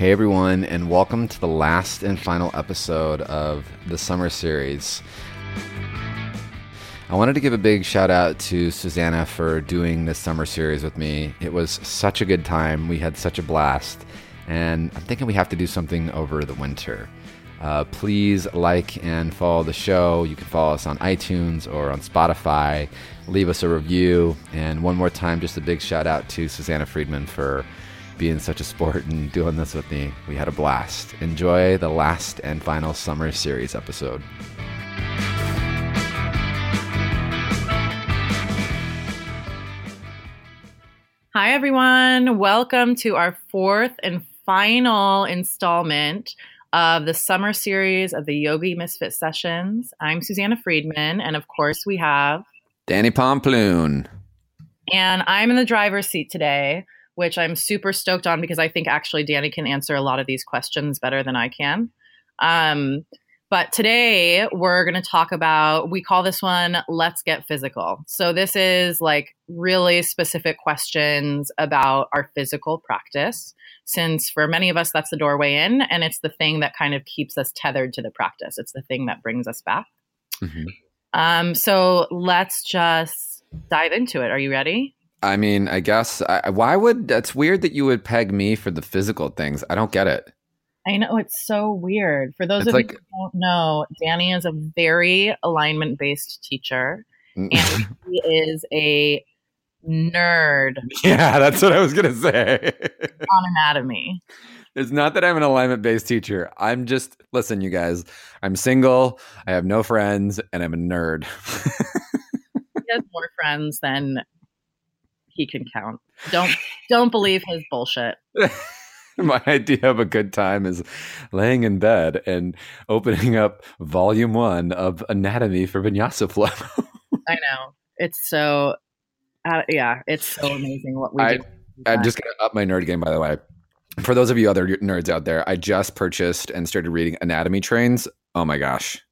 Hey everyone, and welcome to the last and final episode of the summer series. I wanted to give a big shout out to Susanna for doing this summer series with me. It was such a good time. We had such a blast, and I'm thinking we have to do something over the winter. Uh, please like and follow the show. You can follow us on iTunes or on Spotify. Leave us a review. And one more time, just a big shout out to Susanna Friedman for being such a sport and doing this with me. We had a blast. Enjoy the last and final summer series episode. Hi, everyone. Welcome to our fourth and final installment of the summer series of the Yogi Misfit Sessions. I'm Susanna Friedman, and of course, we have Danny Pomploon. And I'm in the driver's seat today which I'm super stoked on because I think actually Danny can answer a lot of these questions better than I can. Um, but today we're going to talk about, we call this one Let's Get Physical. So this is like really specific questions about our physical practice, since for many of us, that's the doorway in. And it's the thing that kind of keeps us tethered to the practice, it's the thing that brings us back. Mm-hmm. Um, so let's just dive into it. Are you ready? I mean, I guess I, why would that's weird that you would peg me for the physical things. I don't get it. I know it's so weird. For those it's of like, you who don't know, Danny is a very alignment based teacher, mm. and he is a nerd. Yeah, that's what I was gonna say on anatomy. It's not that I'm an alignment based teacher. I'm just listen, you guys. I'm single. I have no friends, and I'm a nerd. he has more friends than he can count. Don't don't believe his bullshit. My idea of a good time is laying in bed and opening up volume one of Anatomy for Vinyasa Flow. I know. It's so, uh, yeah, it's so amazing what we I, do. I'm just going to up my nerd game, by the way. For those of you other nerds out there, I just purchased and started reading Anatomy Trains. Oh my gosh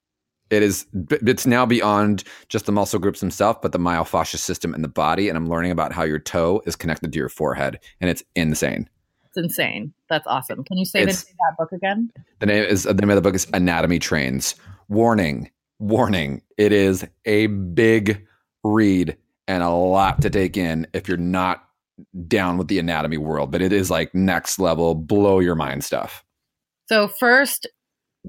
it is it's now beyond just the muscle groups themselves but the myofascial system in the body and i'm learning about how your toe is connected to your forehead and it's insane. It's insane. That's awesome. Can you say the that book again? The name is the name of the book is anatomy trains. Warning warning it is a big read and a lot to take in if you're not down with the anatomy world but it is like next level blow your mind stuff. So first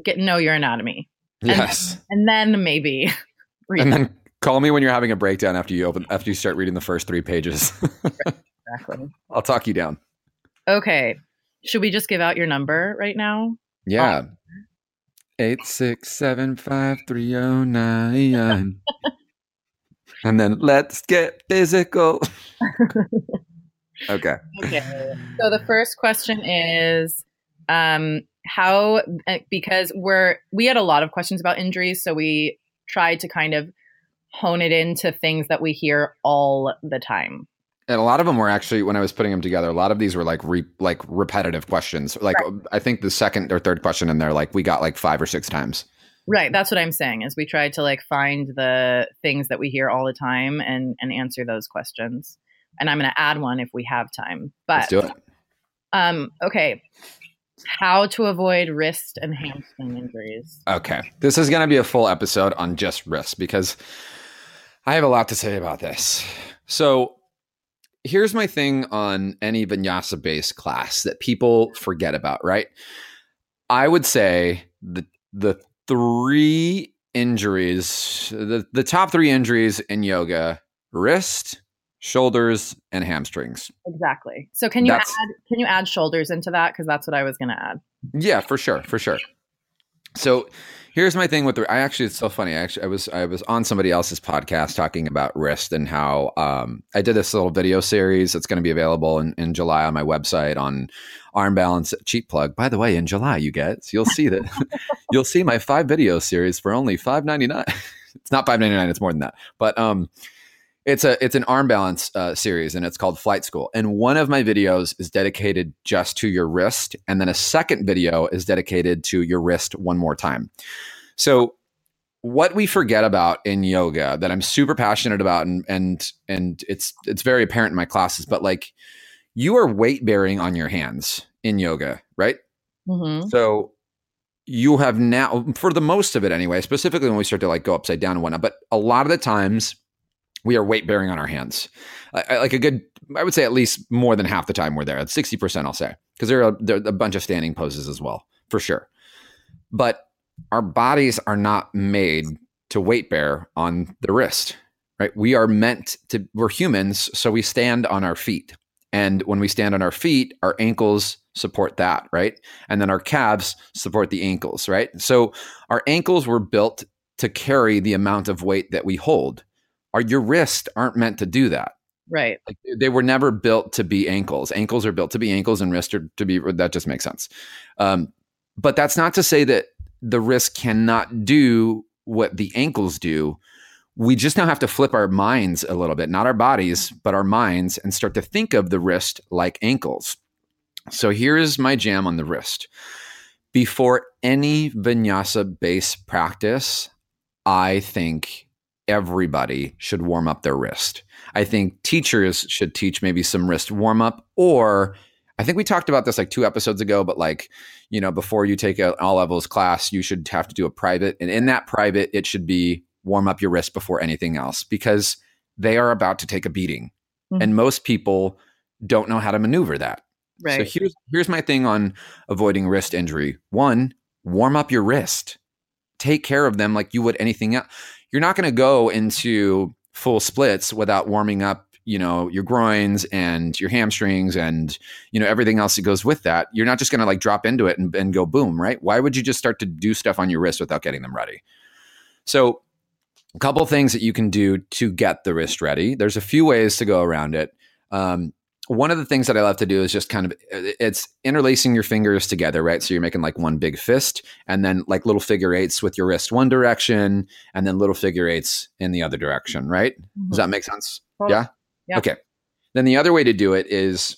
get know your anatomy. And then, and then maybe. and then call me when you're having a breakdown after you open after you start reading the first three pages. exactly. I'll talk you down. Okay. Should we just give out your number right now? Yeah. Eight six seven five three oh nine. and then let's get physical. okay. Okay. So the first question is um how eh, because we're we had a lot of questions about injuries so we tried to kind of hone it into things that we hear all the time. And a lot of them were actually when i was putting them together a lot of these were like re, like repetitive questions. Like right. i think the second or third question in there like we got like five or six times. Right that's what i'm saying is we tried to like find the things that we hear all the time and and answer those questions. And i'm going to add one if we have time but Let's do it. um okay how to avoid wrist and hamstring injuries. Okay. This is going to be a full episode on just wrists because I have a lot to say about this. So, here's my thing on any vinyasa based class that people forget about, right? I would say the the three injuries, the, the top three injuries in yoga, wrist, shoulders and hamstrings. Exactly. So can you that's, add can you add shoulders into that? Because that's what i was going to add. Yeah for sure for sure. So here's my thing with the i actually it's so funny I actually i was i was on somebody else's podcast talking about wrist and how um, i did this little video series that's going to be available in, in july on my website on arm balance cheap plug. By the way in july you get so you'll see that you'll see my five video series for only 599 it's not 599 it's more than that. But um it's a it's an arm balance uh, series, and it's called Flight School. And one of my videos is dedicated just to your wrist, and then a second video is dedicated to your wrist one more time. So, what we forget about in yoga that I'm super passionate about, and and and it's it's very apparent in my classes, but like you are weight bearing on your hands in yoga, right? Mm-hmm. So you have now, for the most of it anyway, specifically when we start to like go upside down and whatnot, but a lot of the times we are weight bearing on our hands. I, like a good, I would say at least more than half the time we're there. At 60%, I'll say, because there there are a bunch of standing poses as well, for sure. But our bodies are not made to weight bear on the wrist, right? We are meant to, we're humans, so we stand on our feet. And when we stand on our feet, our ankles support that, right? And then our calves support the ankles, right? So our ankles were built to carry the amount of weight that we hold. Our your wrists aren't meant to do that. Right. Like they were never built to be ankles. Ankles are built to be ankles, and wrists are to be. That just makes sense. Um, but that's not to say that the wrist cannot do what the ankles do. We just now have to flip our minds a little bit, not our bodies, but our minds, and start to think of the wrist like ankles. So here is my jam on the wrist. Before any vinyasa based practice, I think everybody should warm up their wrist. I think teachers should teach maybe some wrist warm up, or I think we talked about this like two episodes ago, but like, you know, before you take an all levels class, you should have to do a private. And in that private, it should be warm up your wrist before anything else because they are about to take a beating. Mhm. And most people don't know how to maneuver that. Right. So here's here's my thing on avoiding wrist injury. One, warm up your wrist. Take care of them like you would anything else. You're not going to go into full splits without warming up, you know, your groins and your hamstrings and you know everything else that goes with that. You're not just going to like drop into it and, and go boom, right? Why would you just start to do stuff on your wrist without getting them ready? So, a couple things that you can do to get the wrist ready. There's a few ways to go around it. Um, one of the things that I love to do is just kind of it's interlacing your fingers together, right? So you're making like one big fist and then like little figure eights with your wrist one direction and then little figure eights in the other direction, right? Does that make sense? Totally. Yeah? Yeah. Okay. Then the other way to do it is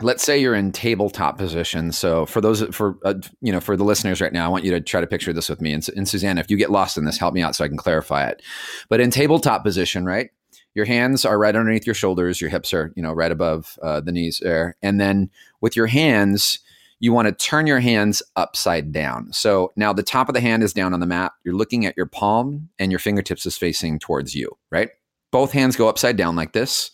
let's say you're in tabletop position. So for those for uh, you know for the listeners right now, I want you to try to picture this with me. And, and Suzanne, if you get lost in this, help me out so I can clarify it. But in tabletop position, right? Your hands are right underneath your shoulders. Your hips are you know right above uh, the knees there, and then with your hands. You want to turn your hands upside down. So now the top of the hand is down on the mat. You're looking at your palm and your fingertips is facing towards you, right? Both hands go upside down like this.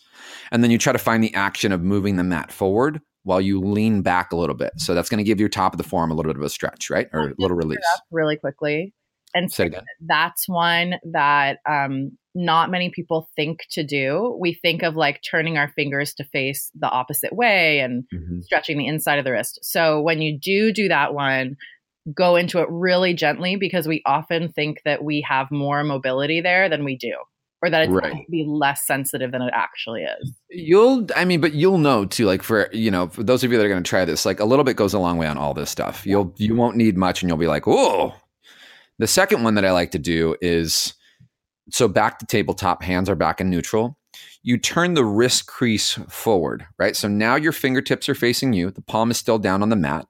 And then you try to find the action of moving the mat forward while you lean back a little bit. So that's going to give your top of the forearm a little bit of a stretch, right? Or a little release. really quickly. And so that's one that um, not many people think to do. We think of like turning our fingers to face the opposite way and Mhm. stretching the inside of the wrist. So when you do do that one, go into it really gently because we often think that we have more mobility there than we do, or that it's Right. going to be less sensitive than it actually is. You'll, I mean, but you'll know too. Like for you know, for those of you that are going to try this, like a little bit goes a long way on all this stuff. You'll you won't need much, and you'll be like, whoa. The second one that I like to do is so back to tabletop, hands are back in neutral. You turn the wrist crease forward, right? So now your fingertips are facing you. The palm is still down on the mat.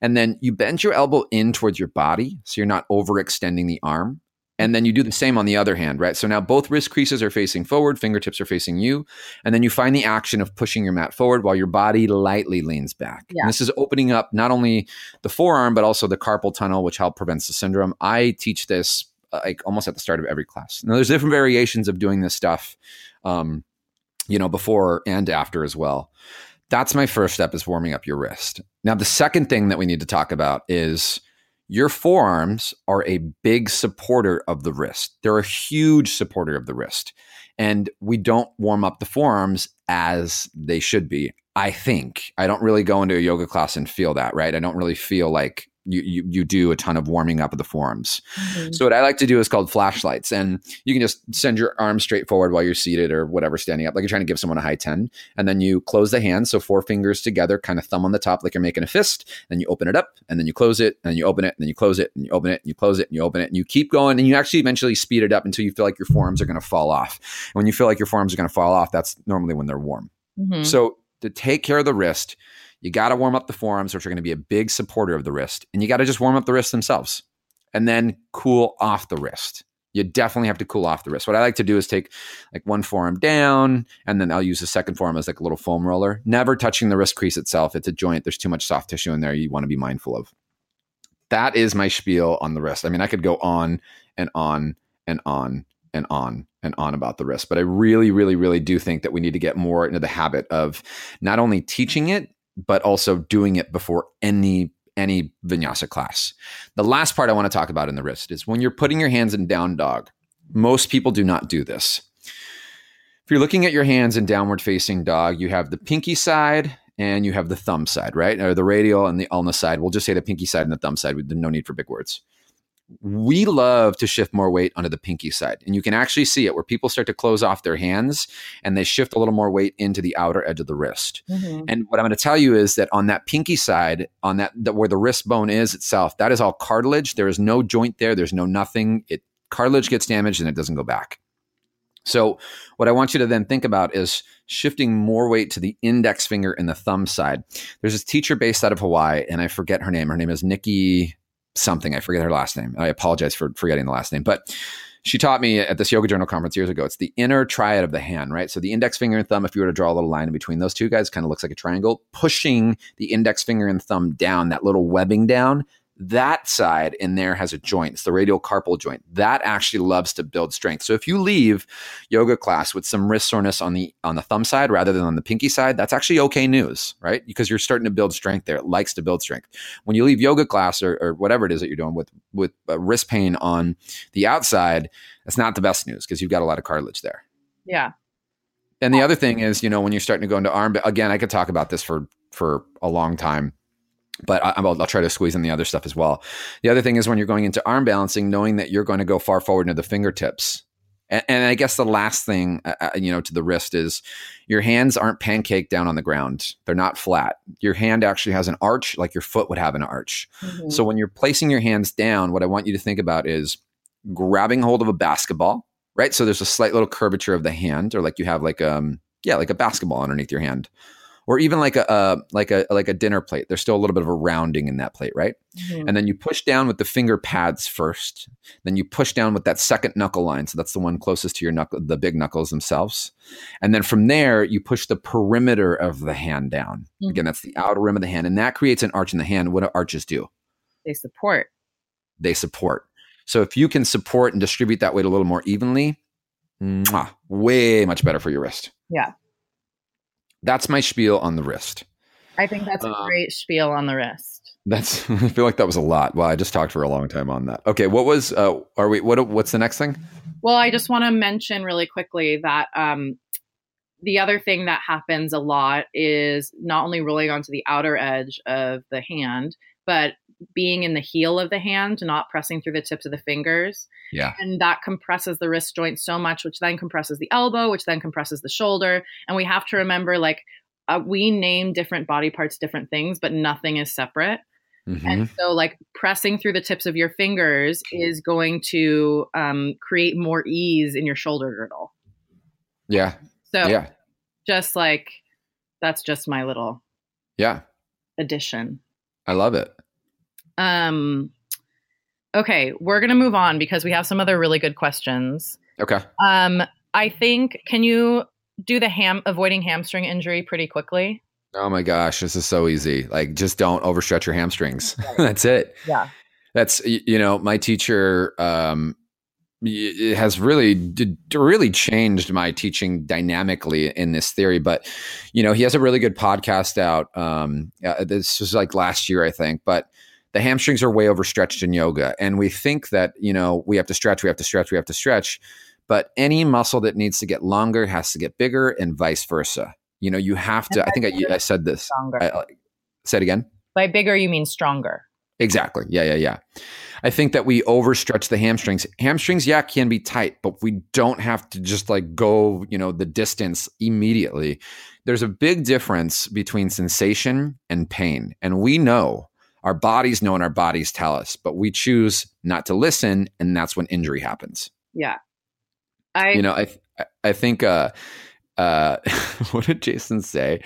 And then you bend your elbow in towards your body. So you're not overextending the arm. And then you do the same on the other hand, right? So now both wrist creases are facing forward, fingertips are facing you. And then you find the action of pushing your mat forward while your body lightly leans back. Yeah. This is opening up not only the forearm, but also the carpal tunnel, which help prevents the syndrome. I teach this like almost at the start of every class. Now, there's different variations of doing this stuff, um, you know, before and after as well. That's my first step is warming up your wrist. Now, the second thing that we need to talk about is your forearms are a big supporter of the wrist. They're a huge supporter of the wrist. And we don't warm up the forearms as they should be. I think I don't really go into a yoga class and feel that, right? I don't really feel like you, you, you do a ton of warming up of the forearms. So what I like to do is called flashlights, and you can just send your arm straight forward while you're seated or whatever, standing up, like you're trying to give someone a high ten, and then you close the hand, so four fingers together, kind of thumb on the top, like you're making a fist. and you open it up, and then you close it, and you open it, and then you close it, and you open it, and you close it, and you open it, and you keep going, and you actually eventually speed it up until you feel like your forearms are going to fall off. And when you feel like your forearms are going to fall off, that's normally when they're warm. Mhm. So to take care of the wrist, you got to warm up the forearms, which are going to be a big supporter of the wrist, and you got to just warm up the wrists themselves, and then cool off the wrist. You definitely have to cool off the wrist. What I like to do is take like one forearm down, and then I'll use the second forearm as like a little foam roller, never touching the wrist crease itself. It's a joint. There's too much soft tissue in there. You want to be mindful of. That is my spiel on the wrist. I mean, I could go on and on and on and on and on about the wrist, but I really, really, really do think that we need to get more into the habit of not only teaching it, but also doing it before any any vinyasa class. The last part I want to talk about in the wrist is when you're putting your hands in down dog. Most people do not do this. If you're looking at your hands in downward facing dog, you have the pinky side and you have the thumb side, right? Or the radial and the ulna side. We'll just say the pinky side and the thumb side no need for big words we love to shift more weight onto the pinky side. And you can actually see it where people start to close off their hands and they shift a little more weight into the outer edge of the wrist. Mm-hmm. And what I'm going to tell you is that on that pinky side, on that, that where the wrist bone is itself, that is all cartilage. There is no joint there. There's no nothing. It cartilage gets damaged and it doesn't go back. So, what I want you to then think about is shifting more weight to the index finger and the thumb side. There's this teacher based out of Hawaii, and I forget her name. Her name is Nikki something. I forget her last name. I apologize for forgetting the last name, but she taught me at this yoga journal conference years ago. It's the inner triad of the hand, right? So the index finger and thumb, if you were to draw a little line in between those two guys, kind of looks like a triangle. Pushing the index finger and thumb down, that little webbing down, that side in there has a joint. It's the radial carpal joint. That actually loves to build strength. So if you leave yoga class with some wrist soreness on the on the thumb side rather than on the pinky side, that's actually okay news, right? Because you're starting to build strength there. It likes to build strength. When you leave yoga class or, or whatever it is that you're doing with with wrist pain on the outside, that's not the best news because you've got a lot of cartilage there. Yeah. And the other thing is, you know, when you're starting to go into arm, again, I could talk about this for for a long time but I, will try to squeeze in the other stuff as well. The other thing is when you're going into arm balancing, knowing that you're going to go far forward into the fingertips. And, and I guess the last thing, uh, uh, you know, to the wrist is your hands aren't pancaked down on the ground. They're not flat. Your hand actually has an arch, like your foot would have an arch. Mm-hmm. So when you're placing your hands down, what I want you to think about is grabbing hold of a basketball, right? So there's a slight little curvature of the hand, or like you have like um yeah, like a basketball underneath your hand or even like a uh, like a like a dinner plate. There's still a little bit of a rounding in that plate, right? Mm-hmm. And then you push down with the finger pads first. Then you push down with that second knuckle line. So that's the one closest to your knuckle, the big knuckles themselves. And then from there, you push the perimeter of the hand down. Mm-hmm. Again, that's the outer rim of the hand, and that creates an arch in the hand. What do arches do? They support. They support. So if you can support and distribute that weight a little more evenly, mwah, way much better for your wrist. Yeah. That's my spiel on the wrist. I think that's a uh, great spiel on the wrist. That's. I feel like that was a lot. Well, I just talked for a long time on that. Okay, what was? Uh, are we? What? What's the next thing? Well, I just want to mention really quickly that um, the other thing that happens a lot is not only rolling onto the outer edge of the hand, but being in the heel of the hand, not pressing through the tips of the fingers. Yeah. And that compresses the wrist joint so much, which then compresses the elbow, which then compresses the shoulder. And we have to remember like, uh, we name different body parts different things, but nothing is separate. Mm-hmm. And so, like, pressing through the tips of your fingers is going to um, create more ease in your shoulder girdle. Yeah. So, yeah. just like, that's just my little yeah addition. I love it. Um, okay, we're gonna move on because we have some other really good questions. Okay. Um, I think can you do the ham avoiding hamstring injury pretty quickly? Oh my gosh, this is so easy. Like, just don't overstretch your hamstrings. That's it. Yeah. That's you know, my teacher um, it has really really changed my teaching dynamically in this theory but you know he has a really good podcast out um, this was like last year i think but the hamstrings are way overstretched in yoga and we think that you know we have to stretch we have to stretch we have to stretch but any muscle that needs to get longer has to get bigger and vice versa. You know you have to i think I, I, said this. I, I, say it again? By bigger you mean stronger. Exactly. Yeah yeah yeah. I think that we overstretch the hamstrings. Hamstrings yeah can be tight but we don't have to just like go you know the distance immediately. There's a big difference between sensation and pain and we know our bodies know and our bodies tell us, but we choose not to listen, and that's when injury happens. Yeah, I you know I I think uh uh what did Jason say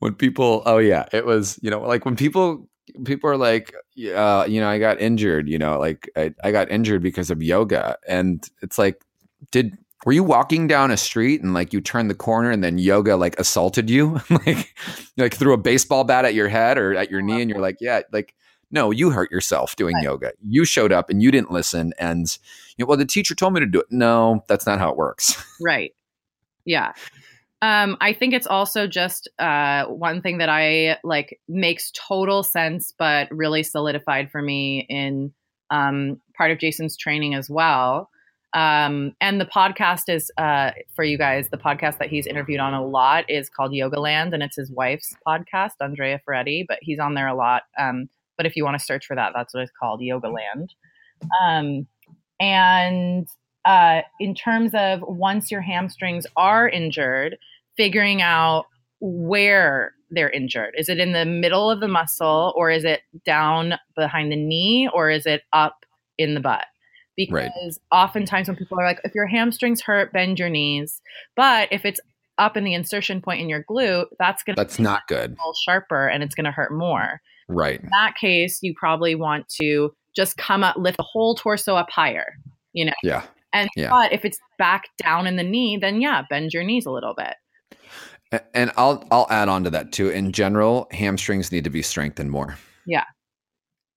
when people oh yeah it was you know like when people people are like, uh, you know, I got injured. You know, like I, I got injured because of yoga, and it's like, did were you walking down a street and like you turned the corner and then yoga like assaulted you, like like threw a baseball bat at your head or at your knee, and you're like, yeah, like no, you hurt yourself doing Right. yoga. You showed up and you didn't listen, and you know, well, the teacher told me to do it. No, that's not how it works. Right. Yeah. Um, I think it's also just uh, one thing that I like makes total sense, but really solidified for me in um, part of Jason's training as well. Um, and the podcast is uh, for you guys. The podcast that he's interviewed on a lot is called Yogaland, and it's his wife's podcast, Andrea Ferretti. But he's on there a lot. Um, but if you want to search for that, that's what it's called, Yogaland. Um, and uh, in terms of once your hamstrings are injured, figuring out where they're injured. Is it in the middle of the muscle, or is it down behind the knee, or is it up in the butt? Because Right. oftentimes when people are like, if your hamstrings hurt, bend your knees. But if it's up in the insertion point in your glute, that's going to That's not good, a little sharper and it's going to hurt more right? in that case, you probably want to just come up, lift the whole torso up higher, you know. Yeah. And Yeah. but if it's back down in the knee, then yeah, bend your knees a little bit. And I'll I'll add on to that too. In general, hamstrings need to be strengthened more. Yeah.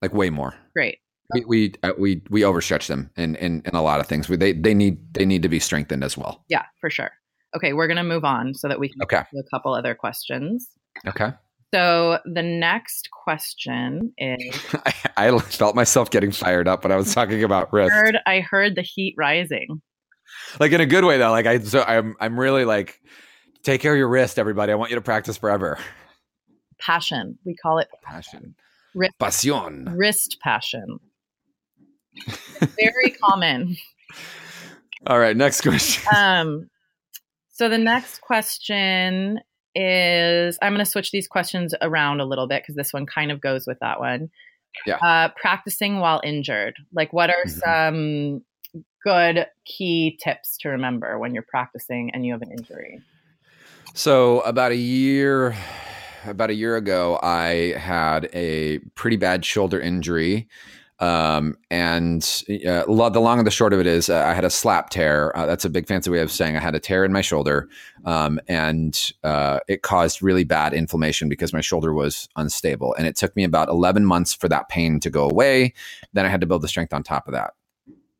like way more. Great. We we uh, we, we overstretch them in, in in a lot of things. We, they they need they need to be strengthened as well. Yeah, for sure. Okay, we're gonna move on so that we can Okay. a couple other questions. Okay. So the next question is I, I felt myself getting fired up when I was talking about wrist, heard I heard the heat rising. like in a good way though. Like I so I'm I'm really like take care of your wrist, everybody. I want you to practice forever. Passion. We call it Passion, Wrist. passion. wrist passion. Very common. All right, next question. um so the next question is i'm going to switch these questions around a little bit because this one kind of goes with that one Yeah. uh practicing while injured like what are Mhm. some good key tips to remember when you're practicing and you have an injury So about a year, about a year ago, I had a pretty bad shoulder injury, um, and uh, the long and the short of it is, uh, I had a slap tear. Uh, that's a big fancy way of saying I had a tear in my shoulder, um, and uh, it caused really bad inflammation because my shoulder was unstable, and it took me about eleven months for that pain to go away. Then I had to build the strength on top of that.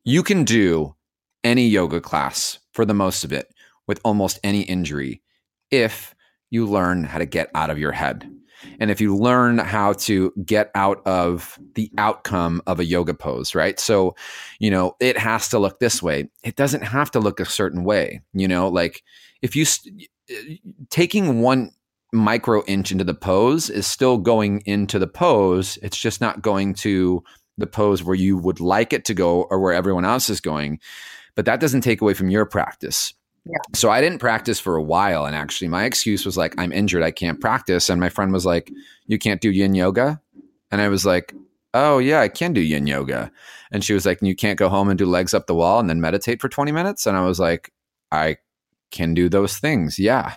You can do any yoga class for the most of it with almost any injury if you learn how to get out of your head. And if you learn how to get out of the outcome of a yoga pose, right? So, you know, it has to look this way. It doesn't have to look a certain way. You know, like if you st- taking one micro inch into the pose is still going into the pose, it's just not going to the pose where you would like it to go or where everyone else is going. But that doesn't take away from your practice. So I didn't practice for a while. And actually, my excuse was like, I'm injured. I can't practice. And my friend was like, You can't do yin yoga? And I was like, Oh, yeah, I can do yin yoga. And she was like, You can't go home and do legs up the wall and then meditate for 20 minutes? And I was like, I can do those things. Yeah.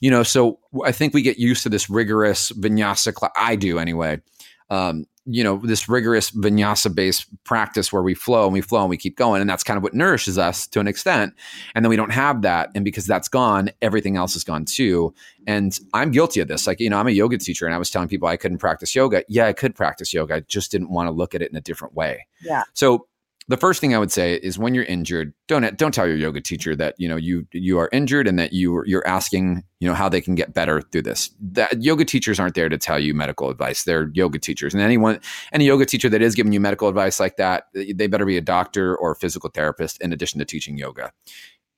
You know, so I think we get used to this rigorous vinyasa class. I do anyway. Um, you know, this rigorous vinyasa based practice where we flow and we flow and we keep going. And that's kind of what nourishes us to an extent. And then we don't have that. And because that's gone, everything else is gone too. And I'm guilty of this. Like, you know, I'm a yoga teacher and I was telling people I couldn't practice yoga. Yeah, I could practice yoga. I just didn't want to look at it in a different way. Yeah. So the first thing I would say is when you're injured, don't don't tell your yoga teacher that you know you you are injured and that you you're asking you know how they can get better through this. That yoga teachers aren't there to tell you medical advice. They're yoga teachers, and anyone any yoga teacher that is giving you medical advice like that, they better be a doctor or a physical therapist in addition to teaching yoga,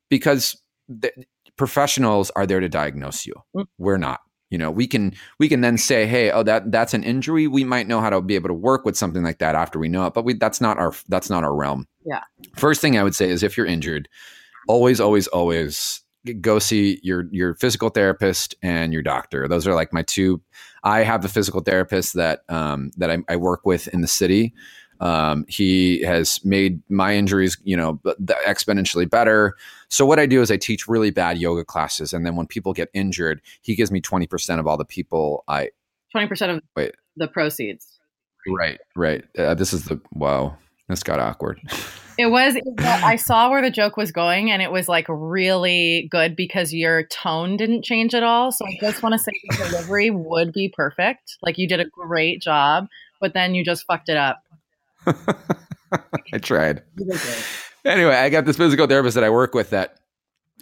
because the, professionals are there to diagnose you. Mm. We're not. You know, we can we can then say, hey, oh that that's an injury. We might know how to be able to work with something like that after we know it, but we that's not our that's not our realm. Yeah. First thing I would say is if you're injured, always always always go see your your physical therapist and your doctor. Those are like my two. I have a physical therapist that um, that I, I work with in the city. Um, he has made my injuries, you know, exponentially better. So what I do is I teach really bad yoga classes, and then when people get injured, he gives me twenty percent of all the people I 20% of Wait. the proceeds. Right, right. Uh, this is the wow. This got awkward. It was, it I saw where the joke was going, and it was like really good because your tone didn't change at all. So I just want to say the delivery would be perfect. Like you did a great job, but then you just fucked it up. I tried. You did great. Anyway, I got this physical therapist that I work with that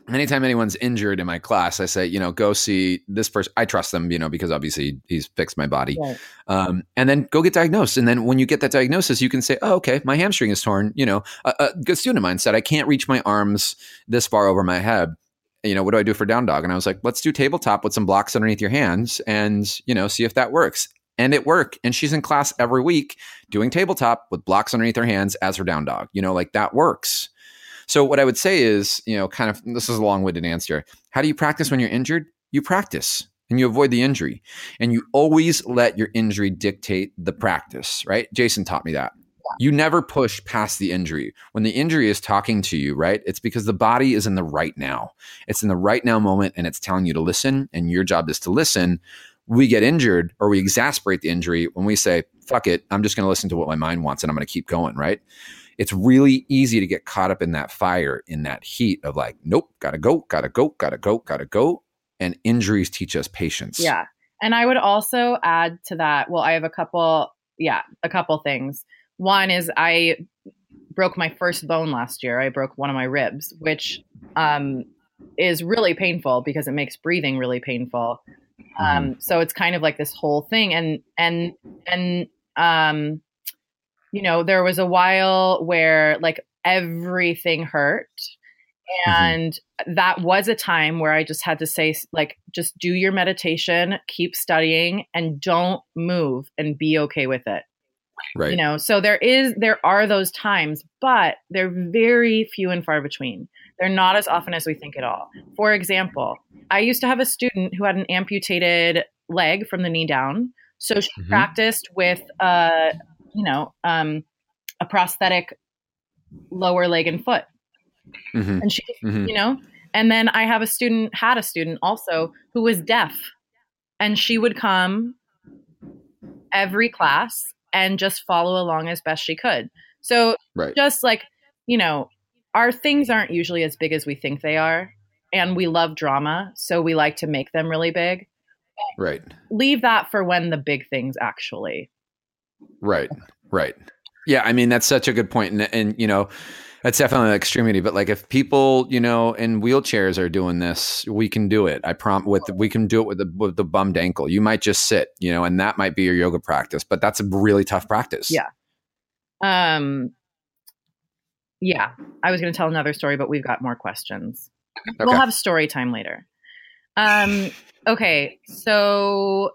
anytime anyone's injured in my class, I say, you know, go see this person. I trust them, you know, because obviously he's fixed my body. Right. Um, and then go get diagnosed. And then when you get that diagnosis, you can say, oh, okay, my hamstring is torn. You know, a, a good student of mine said, I can't reach my arms this far over my head. You know, what do I do for down dog? And I was like, let's do tabletop with some blocks underneath your hands and, you know, see if that works. And it worked. And she's in class every week doing tabletop with blocks underneath her hands as her down dog. You know, like that works. So what I would say is, you know, kind of this is a long-winded answer. How do you practice when you're injured? You practice and you avoid the injury. And you always let your injury dictate the practice, right? Jason taught me that. You never push past the injury. When the injury is talking to you, right? It's because the body is in the right now. It's in the right now moment and it's telling you to listen and your job is to listen. We get injured or we exasperate the injury when we say, fuck it, I'm just going to listen to what my mind wants and I'm going to keep going, right? it's really easy to get caught up in that fire, in that heat of like, nope, gotta go, gotta go, gotta go, gotta go. And injuries teach us patience. Yeah. And I would also add to that. Well, I have a couple, yeah, a couple things. One is I broke my first bone last year. I broke one of my ribs, which um, is really painful because it makes breathing really painful. Um, so it's kind of like this whole thing. And, and, and, um, you know, there was a while where like everything hurt. And that was a time where I just had to say, like, just do your meditation, keep studying, and don't move and be okay with it. Right. You know, so there is, there are those times, but they're very few and far between. They're not as often as we think at all. For example, I used to have a student who had an amputated leg from the knee down. So she Mhm. practiced with, a, you know, um, a prosthetic lower leg and foot. Mhm, And she, mhm. you know, and then I have a student, had a student also who was deaf. And she would come every class and just follow along as best she could. So Right. just like, you know, our things aren't usually as big as we think they are. And we love drama. So we like to make them really big. Right. Leave that for when the big things actually. Right. Right. Yeah. I mean, that's such a good point. And, and you know, that's definitely an extremity. But like, if people, you know, in wheelchairs are doing this, we can do it. I prom with we can do it with the with the bummed ankle. You might just sit, you know, and that might be your yoga practice. But that's a really tough practice. Yeah. Um, yeah, I was going to tell another story, but we've got more questions. We'll have story time later. Um, okay, so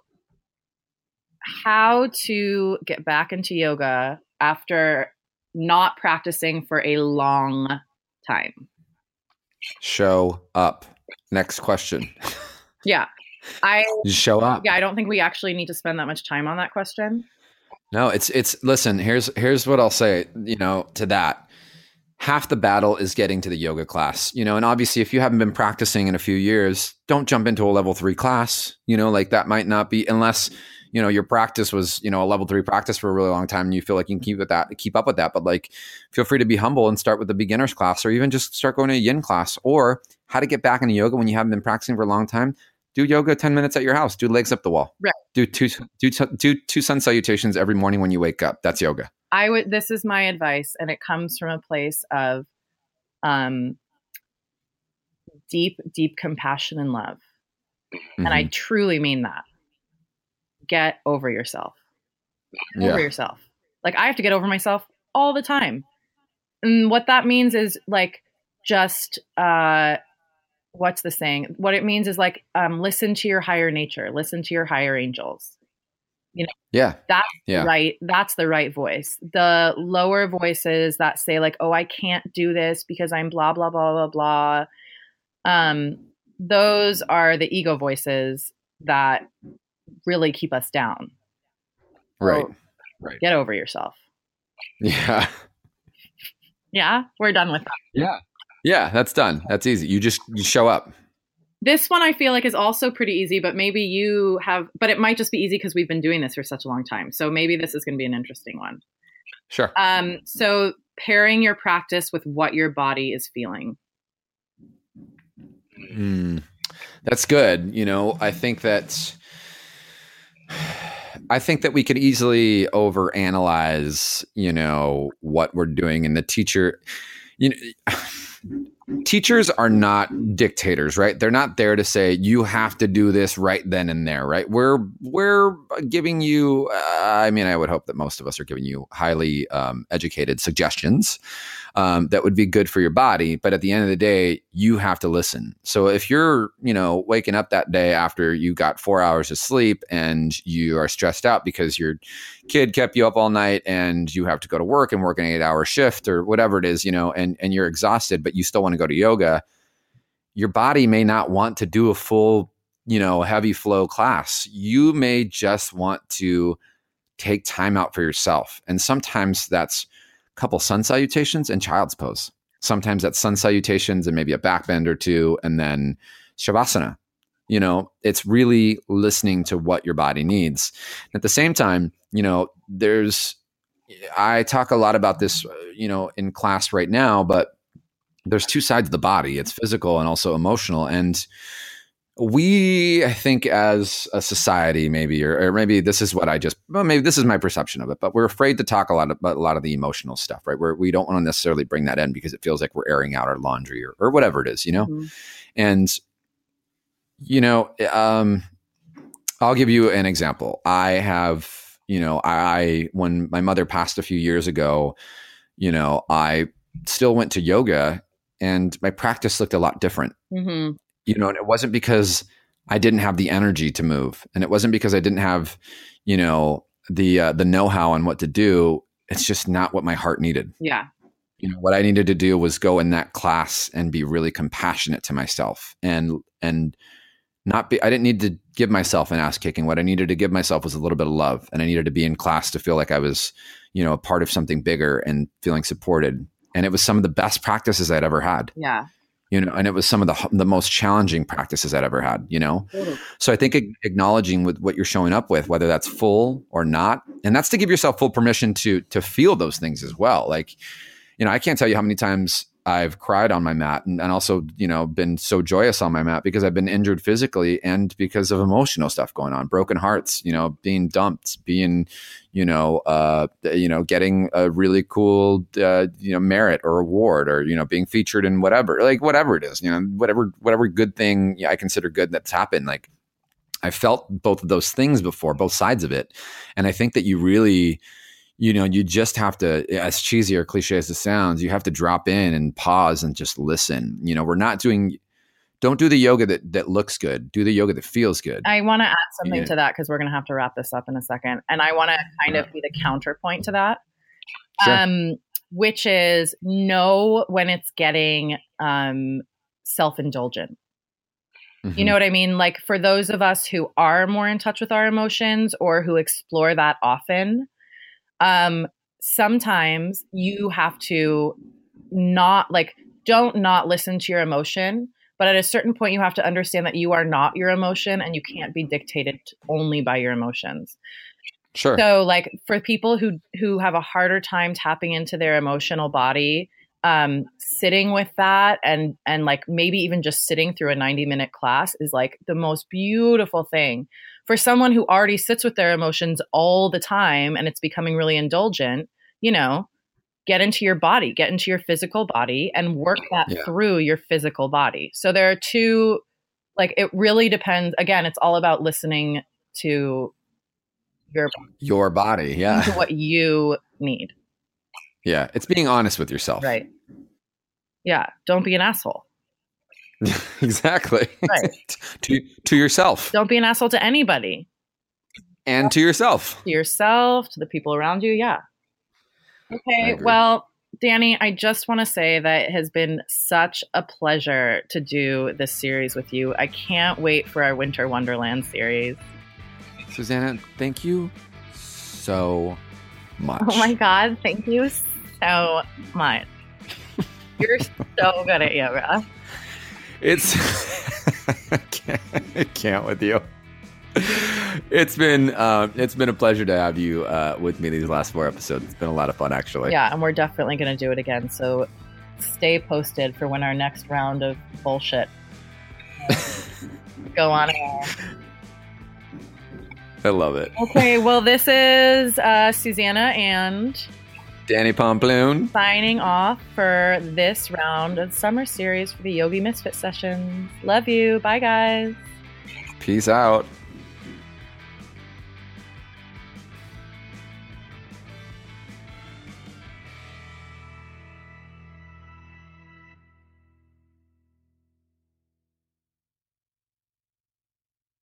how to get back into yoga after not practicing for a long time? Show up. Next question. Yeah, I Just show up. yeah, I don't think we actually need to spend that much time on that question. No, it's it's listen, here's here's what I'll say, you know, to that. Half the battle is getting to the yoga class, you know, and obviously if you haven't been practicing in a few years, don't jump into a level 3 class, you know, like that might not be unless, you know, your practice was, you know, a level 3 practice for a really long time and you feel like you can keep with that, keep up with that, but like feel free to be humble and start with the beginners class or even just start going to a yin class or how to get back into yoga when you haven't been practicing for a long time. Do yoga 10 minutes at your house, do legs up the wall. Right. Do two do do two sun salutations every morning when you wake up. That's yoga. I would this is my advice and it comes from a place of um deep deep compassion and love. And I Mhm. truly mean that. Get over yourself. Get Yeah. Over yourself. Like I have to get over myself all the time. And what that means is like just uh what's the saying? What it means is like um listen to your higher nature, listen to your higher angels. You know. Yeah. That's Yeah. right. That's the right voice. The lower voices that say like, "Oh, I can't do this because I'm blah blah blah blah blah." Um, those are the ego voices that really keep us down. Right. So Get over yourself. Yeah. Yeah, we're done with that. Yeah. Yeah. That's done. That's easy. You just you show up. this one I feel like is also pretty easy, but maybe you have, but it might just be easy because we've been doing this for such a long time. So maybe this is going to be an interesting one. Sure. Um, so pairing your practice with what your body is feeling. Mm, that's good. You know, I think that I think that we could easily overanalyze, you know, what we're doing, and the teacher, you know teachers are not dictators, right? They're not there to say you have to do this right then and there, right? We're we're giving you. Uh, I mean, I would hope that most of us are giving you highly um, educated suggestions um, that would be good for your body. But at the end of the day, you have to listen. So if you're, you know, waking up that day after you got four hours of sleep and you are stressed out because your kid kept you up all night and you have to go to work and work an eight hour shift or whatever it is, you know, and, and you're exhausted, but you still want to go to yoga, your body may not want to do a full, you know, heavy flow class. You may just want to take time out for yourself. And sometimes that's couple sun salutations and child's pose. Sometimes that's sun salutations and maybe a back bend or two, and then shavasana. You know, it's really listening to what your body needs. At the same time, you know, there's, I talk a lot about this, uh, you know, in class right now, but there's two sides of the body it's physical and also emotional. And we i think as a society maybe or, or, maybe this is what i just well maybe this is my perception of it but we're afraid to talk a lot about a lot of the emotional stuff right? Where we don't want to necessarily bring that in because it feels like we're airing out our laundry or, or whatever it is you know? Mm-hmm. and you know um, i'll give you an example. I have you know I when my mother passed a few years ago you know i still went to yoga and my practice looked a lot different. Mm-hmm you know, and it wasn't because I didn't have the energy to move, and it wasn't because I didn't have, you know, the uh, the know how on what to do. It's just not what my heart needed. Yeah. You know, what I needed to do was go in that class and be really compassionate to myself, and and not be. I didn't need to give myself an ass kicking. What I needed to give myself was a little bit of love, and I needed to be in class to feel like I was, you know, a part of something bigger and feeling supported. And it was some of the best practices I'd ever had. Yeah you know and it was some of the the most challenging practices i'd ever had you know? So i think acknowledging with what you're showing up with whether that's full or not and that's to give yourself full permission to to feel those things as well. Like you know i can't tell you how many times I've cried on my mat and, and also, you know, been so joyous on my mat because I've been injured physically and because of emotional stuff going on, broken hearts, you know, being dumped, being, you know, uh, you know, getting a really cool, uh, you know, merit or award or, you know, being featured in whatever, like whatever it is, you know, whatever, whatever good thing I consider good that's happened. Like I felt both of those things before, both sides of it. And I think that you really, you know, you just have to, as cheesy or cliche as it sounds, you have to drop in and pause and just listen. You know, we're not doing, don't do the yoga that, that looks good. Do the yoga that feels good. I want to add something yeah. to that because we're going to have to wrap this up in a second. And I want to kind of be the counterpoint to that. Sure. Um, which is know when it's getting um, self indulgent. Mm-hmm. You know what I mean? Like for those of us who are more in touch with our emotions or who explore that often, um, sometimes you have to not like don't not listen to your emotion but at a certain point you have to understand that you are not your emotion and you can't be dictated only by your emotions. Sure. So like for people who who have a harder time tapping into their emotional body um sitting with that and and like maybe even just sitting through a 90 minute class is like the most beautiful thing for someone who already sits with their emotions all the time and it's becoming really indulgent, you know, get into your body, get into your physical body and work that yeah. through your physical body. So there are two like it really depends again, it's all about listening to your your body, yeah. To what you need. Yeah, it's being honest with yourself. Right. Yeah, don't be an asshole. exactly. Right. to to yourself. Don't be an asshole to anybody. And to yourself. To yourself, to the people around you. Yeah. Okay. Well, Danny, I just want to say that it has been such a pleasure to do this series with you. I can't wait for our Winter Wonderland series. Susanna, thank you so much. Oh my God. Thank you so much. You're so good at yoga. It's I, can't, I can't with you. It's been uh, it's been a pleasure to have you uh, with me these last four episodes. It's been a lot of fun, actually. Yeah, and we're definitely going to do it again. So stay posted for when our next round of bullshit go on air. I love it. Okay, well, this is uh, Susanna and Danny Pomploon signing off for this round of summer series for the Yogi Misfit sessions. Love you. Bye, guys. Peace out.